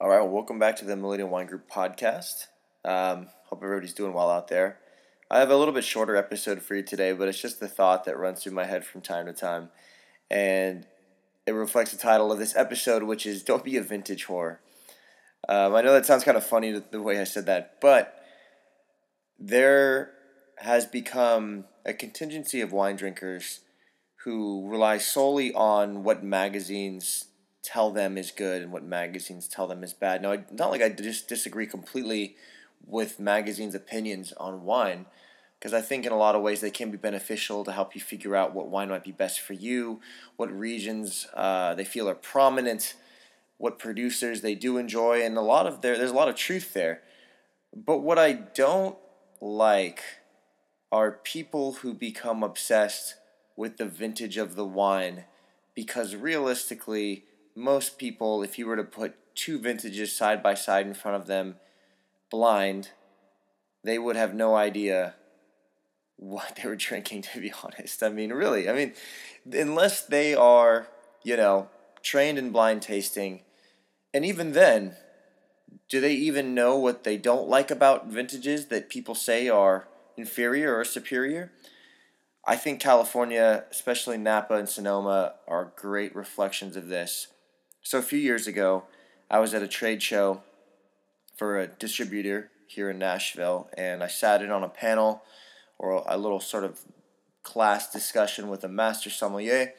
All right, well, welcome back to the Millennial Wine Group podcast. Um, hope everybody's doing well out there. I have a little bit shorter episode for you today, but it's just the thought that runs through my head from time to time. And it reflects the title of this episode, which is Don't Be a Vintage Whore. Um, I know that sounds kind of funny the way I said that, but there has become a contingency of wine drinkers who rely solely on what magazines tell them is good and what magazines tell them is bad. Now, not like I just disagree completely with magazines' opinions on wine, because I think in a lot of ways they can be beneficial to help you figure out what wine might be best for you, what regions uh, they feel are prominent, what producers they do enjoy, and a lot of there there's a lot of truth there. But what I don't like are people who become obsessed with the vintage of the wine because realistically most people, if you were to put two vintages side by side in front of them, blind, they would have no idea what they were drinking, to be honest. I mean, really, I mean, unless they are, you know, trained in blind tasting, and even then, do they even know what they don't like about vintages that people say are inferior or superior? I think California, especially Napa and Sonoma, are great reflections of this. So a few years ago, I was at a trade show for a distributor here in Nashville, and I sat in on a panel or a little sort of class discussion with a master sommelier,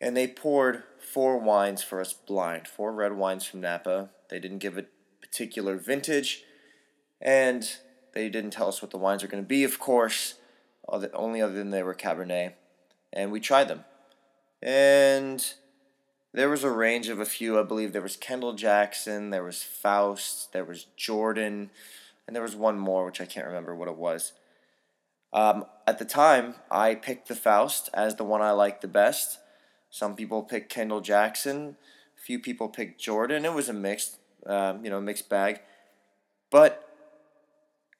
and they poured four wines for us blind, four red wines from Napa. They didn't give a particular vintage, and they didn't tell us what the wines were going to be, of course, only other than they were Cabernet, and we tried them. And there was a range of a few. I believe there was Kendall Jackson, there was Faust, there was Jordan, and there was one more, which I can't remember what it was. Um, at the time, I picked the Faust as the one I liked the best. Some people picked Kendall Jackson. A few people picked Jordan. It was a mixed, um, you know, mixed bag. But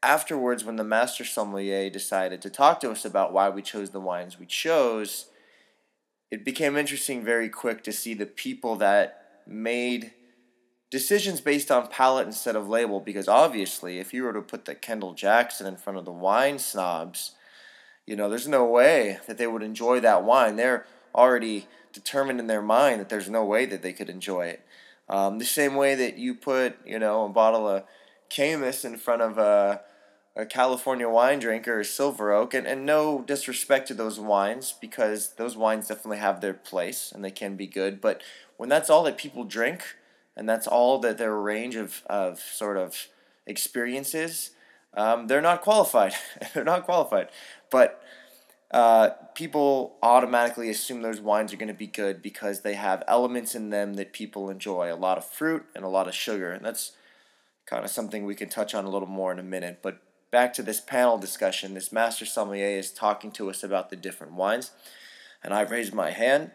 afterwards, when the master sommelier decided to talk to us about why we chose the wines we chose, it became interesting very quick to see the people that made decisions based on palate instead of label because obviously if you were to put the Kendall Jackson in front of the wine snobs, you know, there's no way that they would enjoy that wine. They're already determined in their mind that there's no way that they could enjoy it. Um, the same way that you put, you know, a bottle of Caymus in front of a a California wine drinker is Silver Oak, and, and no disrespect to those wines because those wines definitely have their place and they can be good. But when that's all that people drink and that's all that their range of, of sort of experiences, um, they're not qualified. they're not qualified. But uh, people automatically assume those wines are going to be good because they have elements in them that people enjoy a lot of fruit and a lot of sugar. And that's kind of something we can touch on a little more in a minute. But back to this panel discussion, this master sommelier is talking to us about the different wines. And I raise my hand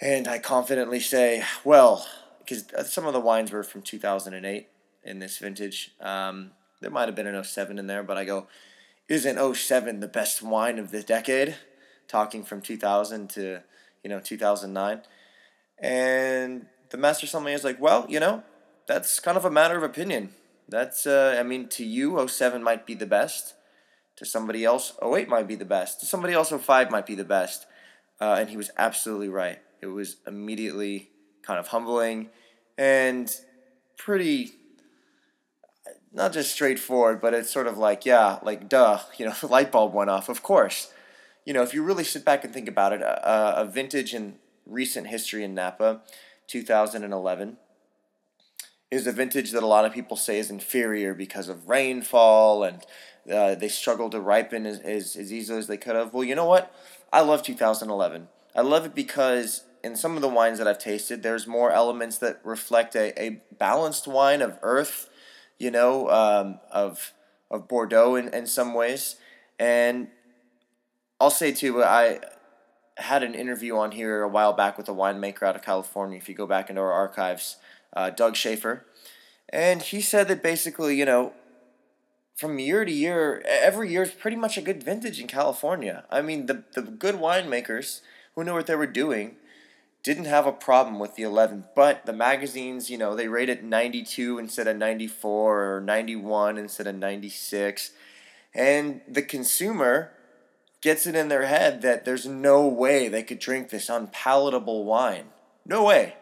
and I confidently say, well, because some of the wines were from 2008 in this vintage. Um, there might have been an 07 in there, but I go, isn't 07 the best wine of the decade? Talking from 2000 to, you know, 2009. And the master sommelier is like, well, you know, that's kind of a matter of opinion. That's, uh, I mean, to you, 07 might be the best. To somebody else, 08 might be the best. To somebody else, 05 might be the best. Uh, and he was absolutely right. It was immediately kind of humbling and pretty, not just straightforward, but it's sort of like, yeah, like, duh, you know, the light bulb went off. Of course. You know, if you really sit back and think about it, a, a vintage in recent history in Napa, 2011 is a vintage that a lot of people say is inferior because of rainfall and uh, they struggle to ripen as, as, as easily as they could have. Well, you know what? I love 2011. I love it because in some of the wines that I've tasted, there's more elements that reflect a, a balanced wine of earth, you know, um, of of Bordeaux in, in some ways. And I'll say too, I had an interview on here a while back with a winemaker out of California. If you go back into our archives, uh, Doug Shafer, and he said that basically, you know, from year to year, every year is pretty much a good vintage in California. I mean, the the good winemakers who knew what they were doing didn't have a problem with the 11, but the magazines, you know, they rate it 92 instead of 94 or 91 instead of 96. And the consumer gets it in their head that there's no way they could drink this unpalatable wine. No way.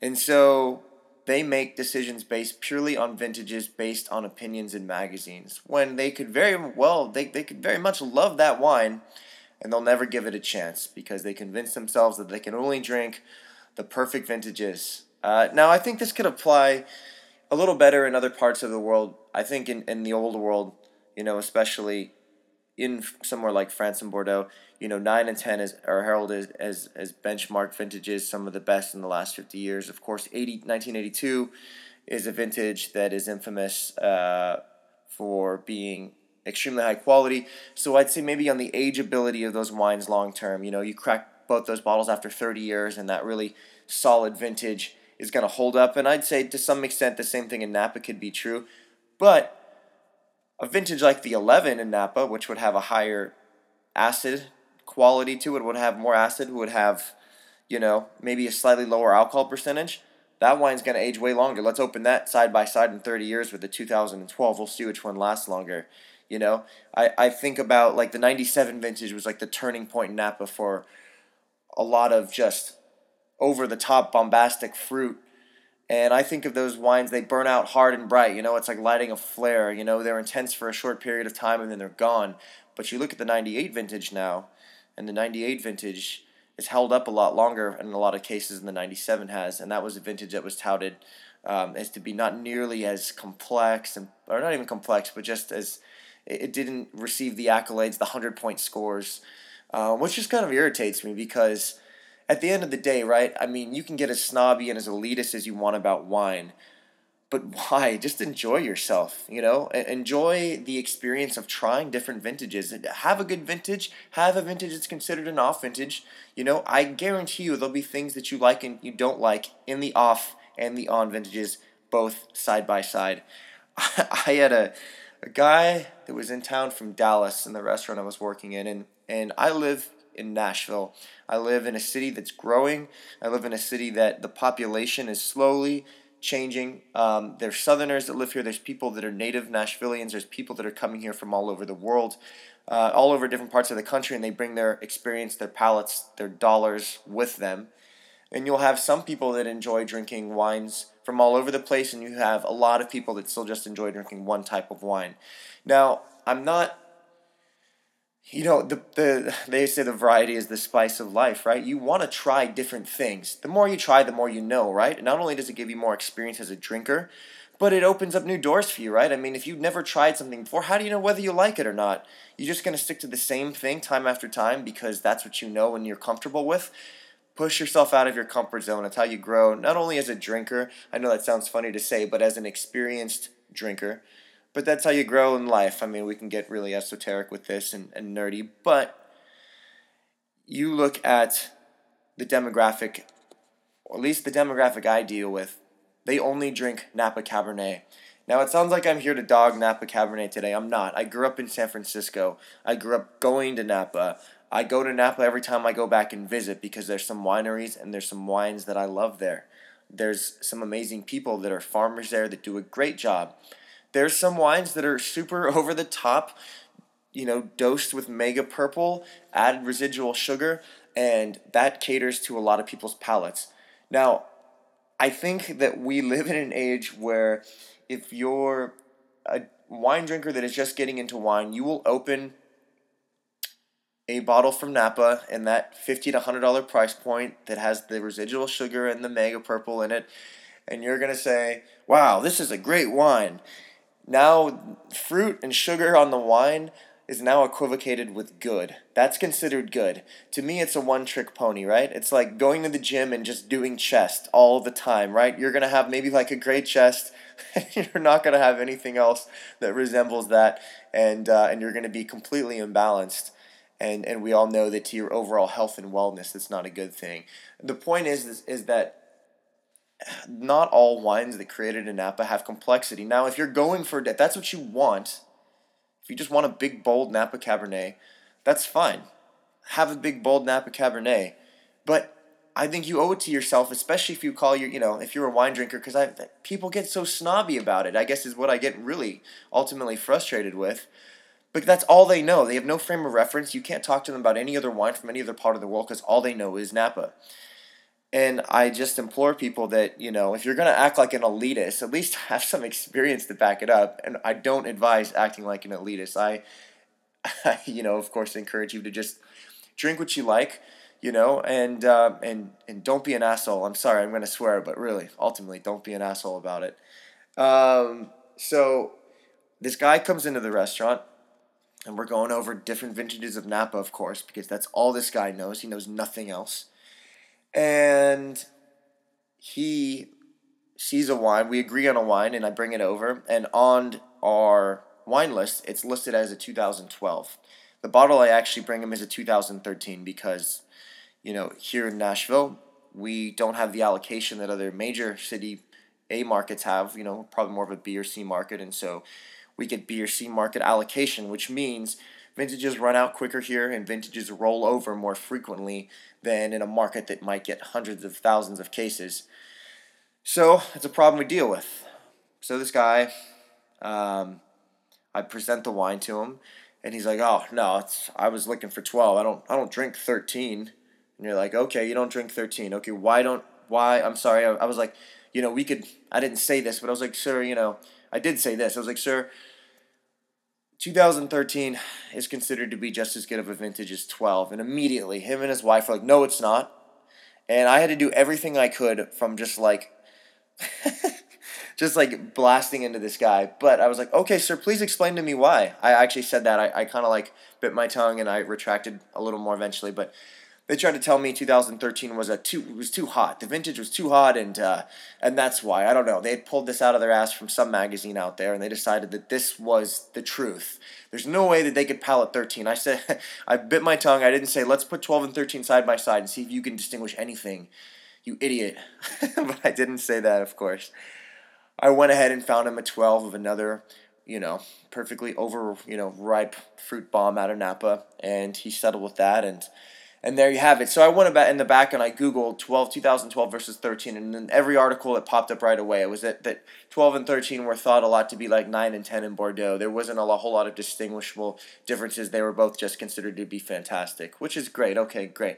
And so they make decisions based purely on vintages based on opinions in magazines. When they could very well they, they could very much love that wine and they'll never give it a chance because they convince themselves that they can only drink the perfect vintages. Uh, now i think this could apply a little better in other parts of the world. I think in, in the old world you know especially in somewhere like France and Bordeaux, you know, 9 and 10 is, are heralded as, as benchmark vintages, some of the best in the last 50 years. Of course, 80, 1982 is a vintage that is infamous uh, for being extremely high quality. So I'd say maybe on the ageability of those wines long term, you know, you crack both those bottles after 30 years and that really solid vintage is going to hold up. And I'd say to some extent the same thing in Napa could be true. But a vintage like the 11 in Napa, which would have a higher acid quality to it, would have more acid, would have, you know, maybe a slightly lower alcohol percentage. That wine's going to age way longer. Let's open that side by side in 30 years with the 2012. We'll see which one lasts longer. You know, I, I think about like the 97 vintage was like the turning point in Napa for a lot of just over the top bombastic fruit and I think of those wines, they burn out hard and bright. You know, it's like lighting a flare. You know, they're intense for a short period of time and then they're gone. But you look at the 98 vintage now, and the 98 vintage is held up a lot longer in a lot of cases than the 97 has. And that was a vintage that was touted um, as to be not nearly as complex, and or not even complex, but just as it didn't receive the accolades, the 100 point scores, uh, which just kind of irritates me because at the end of the day, right? I mean, you can get as snobby and as elitist as you want about wine, but why? Just enjoy yourself, you know? Enjoy the experience of trying different vintages. Have a good vintage, have a vintage that's considered an off vintage. You know, I guarantee you there'll be things that you like and you don't like in the off and the on vintages, both side by side. I had a, a guy that was in town from Dallas in the restaurant I was working in, and, and I live in Nashville. I live in a city that's growing. I live in a city that the population is slowly changing. Um, there's Southerners that live here. There's people that are native Nashvillians. There's people that are coming here from all over the world, uh, all over different parts of the country, and they bring their experience, their palates, their dollars with them. And you'll have some people that enjoy drinking wines from all over the place, and you have a lot of people that still just enjoy drinking one type of wine. Now, I'm not you know the, the they say the variety is the spice of life right? You want to try different things. The more you try the more you know right? Not only does it give you more experience as a drinker but it opens up new doors for you right? I mean if you've never tried something before how do you know whether you like it or not? You're just going to stick to the same thing time after time because that's what you know and you're comfortable with. Push yourself out of your comfort zone. It's how you grow not only as a drinker i know that sounds funny to say but as an experienced drinker but that's how you grow in life. I mean, we can get really esoteric with this and, and nerdy, but you look at the demographic, or at least the demographic I deal with, they only drink Napa Cabernet. Now, it sounds like I'm here to dog Napa Cabernet today. I'm not. I grew up in San Francisco. I grew up going to Napa. I go to Napa every time I go back and visit because there's some wineries and there's some wines that I love there. There's some amazing people that are farmers there that do a great job. There's some wines that are super over the top, you know, dosed with mega purple, added residual sugar, and that caters to a lot of people's palates. Now, I think that we live in an age where if you're a wine drinker that is just getting into wine, you will open a bottle from Napa in that fifty to hundred dollar price point that has the residual sugar and the mega purple in it, and you're gonna say, "Wow, this is a great wine." Now, fruit and sugar on the wine is now equivocated with good. That's considered good. To me, it's a one trick pony, right? It's like going to the gym and just doing chest all the time, right? You're going to have maybe like a great chest. you're not going to have anything else that resembles that. And, uh, and you're going to be completely imbalanced. And, and we all know that to your overall health and wellness, that's not a good thing. The point is, is, is that not all wines that created in Napa have complexity. Now, if you're going for that, that's what you want. If you just want a big, bold Napa Cabernet, that's fine. Have a big, bold Napa Cabernet. But I think you owe it to yourself, especially if you call your, you know, if you're a wine drinker, because I people get so snobby about it. I guess is what I get really ultimately frustrated with. But that's all they know. They have no frame of reference. You can't talk to them about any other wine from any other part of the world because all they know is Napa. And I just implore people that, you know, if you're going to act like an elitist, at least have some experience to back it up. And I don't advise acting like an elitist. I, I you know, of course, encourage you to just drink what you like you know, and uh, and and don't be an asshole. I'm sorry, I'm going to swear, but really, ultimately, don't be an asshole about it. Um, so this guy comes into the restaurant, and we're going over different vintages of Napa, of course, because that's all this guy knows. He knows nothing else, and he sees a wine. We agree on a wine, and I bring it over, and on our wine list, it's listed as a 2012. The bottle I actually bring him is a 2013 because you know, here in Nashville, we don't have the allocation that other major city A markets have, you know, probably more of a B or C market. And so we get B or C market allocation, which means vintages run out quicker here and vintages roll over more frequently than in a market that might get hundreds of thousands of cases. So it's a problem we deal with. So this guy, um, I present the wine to him, and he's like, "Oh no, it's I was looking for twelve. I don't I don't drink 13 and you're like, okay, you don't drink 13. Okay, why don't, why, I'm sorry, I, I was like, you know, we could, I didn't say this, but I was like, sir, you know, I did say this. I was like, sir, 2013 is considered to be just as good of a vintage as 12. And immediately, him and his wife were like, no, it's not. And I had to do everything I could from just like, just like blasting into this guy. But I was like, okay, sir, please explain to me why. I actually said that. I, I kind of like bit my tongue and I retracted a little more eventually. But they tried to tell me 2013 was a too was too hot. The vintage was too hot, and uh, and that's why I don't know. They had pulled this out of their ass from some magazine out there, and they decided that this was the truth. There's no way that they could palate 13. I said I bit my tongue. I didn't say let's put 12 and 13 side by side and see if you can distinguish anything. You idiot. but I didn't say that, of course. I went ahead and found him a 12 of another you know, perfectly over, you know, ripe fruit bomb out of Napa, and he settled with that, and and there you have it. So I went about in the back and I Googled 12, 2012 versus 13, and then every article that popped up right away. It was that, that 12 and 13 were thought a lot to be like 9 and 10 in Bordeaux. There wasn't a whole lot of distinguishable differences. They were both just considered to be fantastic, which is great. Okay, great.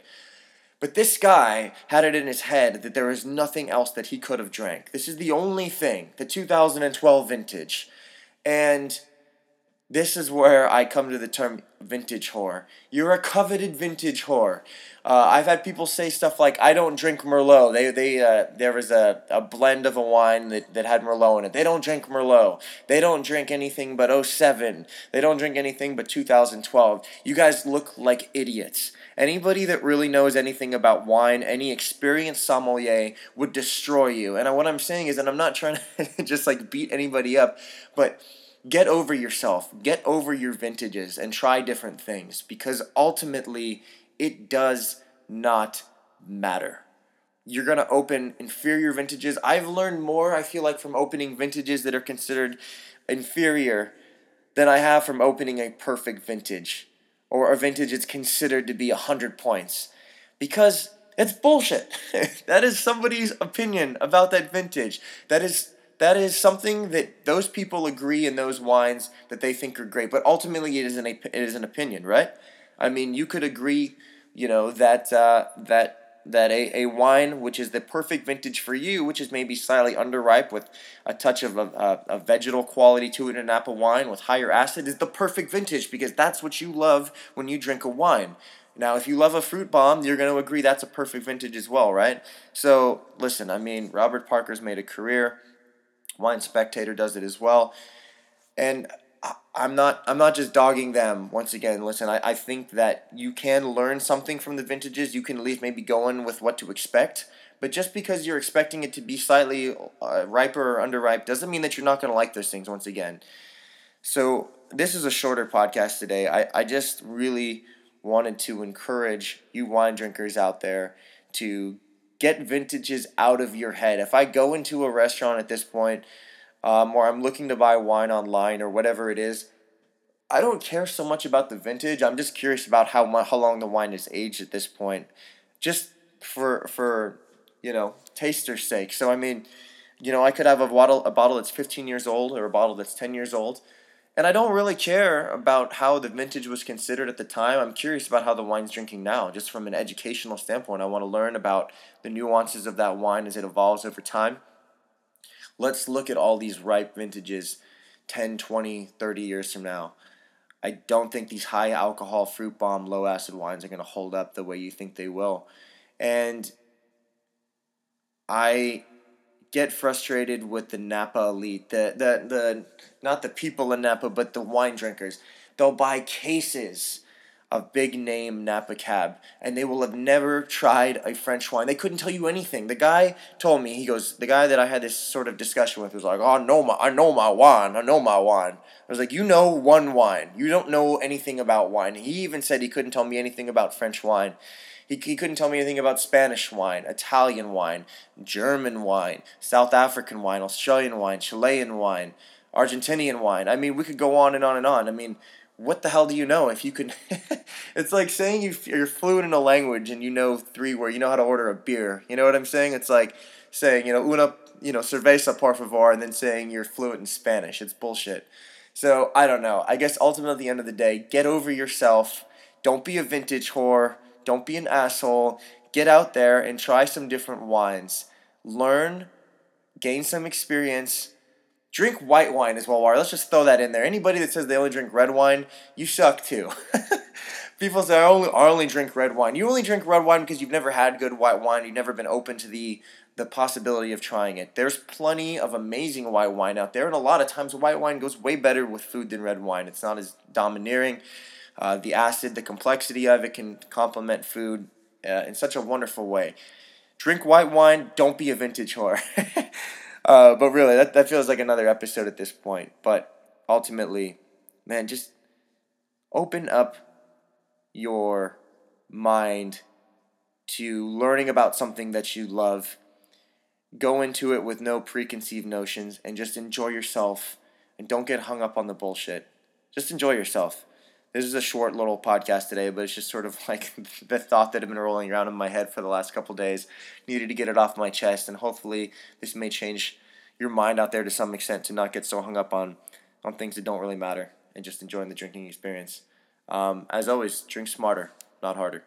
But this guy had it in his head that there was nothing else that he could have drank. This is the only thing, the 2012 vintage. And this is where I come to the term vintage whore. You're a coveted vintage whore. Uh, I've had people say stuff like, "I don't drink Merlot." They they uh, there was a, a blend of a wine that, that had Merlot in it. They don't drink Merlot. They don't drink anything but 07. They don't drink anything but 2012. You guys look like idiots. Anybody that really knows anything about wine, any experienced sommelier would destroy you. And what I'm saying is, and I'm not trying to just like beat anybody up, but get over yourself, get over your vintages, and try different things because ultimately it does not matter. You're going to open inferior vintages. I've learned more, I feel like, from opening vintages that are considered inferior than I have from opening a perfect vintage or a vintage that's considered to be 100 points because it's bullshit. that is somebody's opinion about that vintage. That is that is something that those people agree in those wines that they think are great. But ultimately, it is an it is an opinion, right? I mean, you could agree, you know, that uh, that that a, a wine which is the perfect vintage for you, which is maybe slightly underripe with a touch of a, a, a vegetal quality to it in Napa wine with higher acid, is the perfect vintage because that's what you love when you drink a wine. Now, if you love a fruit bomb, you're going to agree that's a perfect vintage as well, right? So, listen, I mean, Robert Parker's made a career Wine Spectator does it as well. And I'm not I'm not just dogging them. Once again, listen, I, I think that you can learn something from the vintages. You can at least maybe go in with what to expect. But just because you're expecting it to be slightly uh, riper or underripe doesn't mean that you're not going to like those things once again. So this is a shorter podcast today. I, I just really wanted to encourage you wine drinkers out there to get vintages out of your head. If I go into a restaurant at this point, um, or I'm looking to buy wine online or whatever it is, I don't care so much about the vintage. I'm just curious about how how long the wine is aged at this point. Just for for you know taster's sake. So I mean, you know, I could have a bottle a bottle that's fifteen years old or a bottle that's ten years old. And I don't really care about how the vintage was considered at the time. I'm curious about how the wine's drinking now, just from an educational standpoint. I want to learn about the nuances of that wine as it evolves over time. Let's look at all these ripe vintages 10, 20, 30 years from now. I don't think these high alcohol, fruit bomb, low acid wines are going to hold up the way you think they will. And I get frustrated with the Napa elite, the the the not the people in Napa, but the wine drinkers. They'll buy cases of big name Napa Cab, and they will have never tried a French wine. They couldn't tell you anything. The guy told me, he goes, the guy that I had this sort of discussion with was like, oh, I know my, I know my wine, I know my wine. I was like, you know one wine. You don't know anything about wine. He even said he couldn't tell me anything about French wine. He, he couldn't tell me anything about Spanish wine, Italian wine, German wine, South African wine, Australian wine, Chilean wine, Argentinian wine. I mean, we could go on and on and on. I mean, what the hell do you know if you can it's like saying you, you're fluent in a language and you know three words you know how to order a beer. You know what i'm saying? It's like saying you know una you know cerveza por favor and then saying you're fluent in spanish. It's bullshit. So i don't know. I guess ultimately at the end of the day get over yourself. Don't be a vintage whore don't be an asshole get out there and try some different wines learn gain some experience Drink white wine as well, Wari. Let's just throw that in there. Anybody that says they only drink red wine, you suck too. People say I only, I only drink red wine. You only drink red wine because you've never had good white wine. You've never been open to the the possibility of trying it. There's plenty of amazing white wine out there, and a lot of times white wine goes way better with food than red wine. It's not as domineering. Uh, the acid, the complexity of it can complement food uh, in such a wonderful way. Drink white wine. Don't be a vintage whore. Uh, but really, that, that feels like another episode at this point. But ultimately, man, just open up your mind to learning about something that you love. Go into it with no preconceived notions and just enjoy yourself and don't get hung up on the bullshit. Just enjoy yourself. This is a short little podcast today, but it's just sort of like the thought that had been rolling around in my head for the last couple days. Needed to get it off my chest, and hopefully, this may change your mind out there to some extent to not get so hung up on on things that don't really matter and just enjoying the drinking experience. Um, as always, drink smarter, not harder.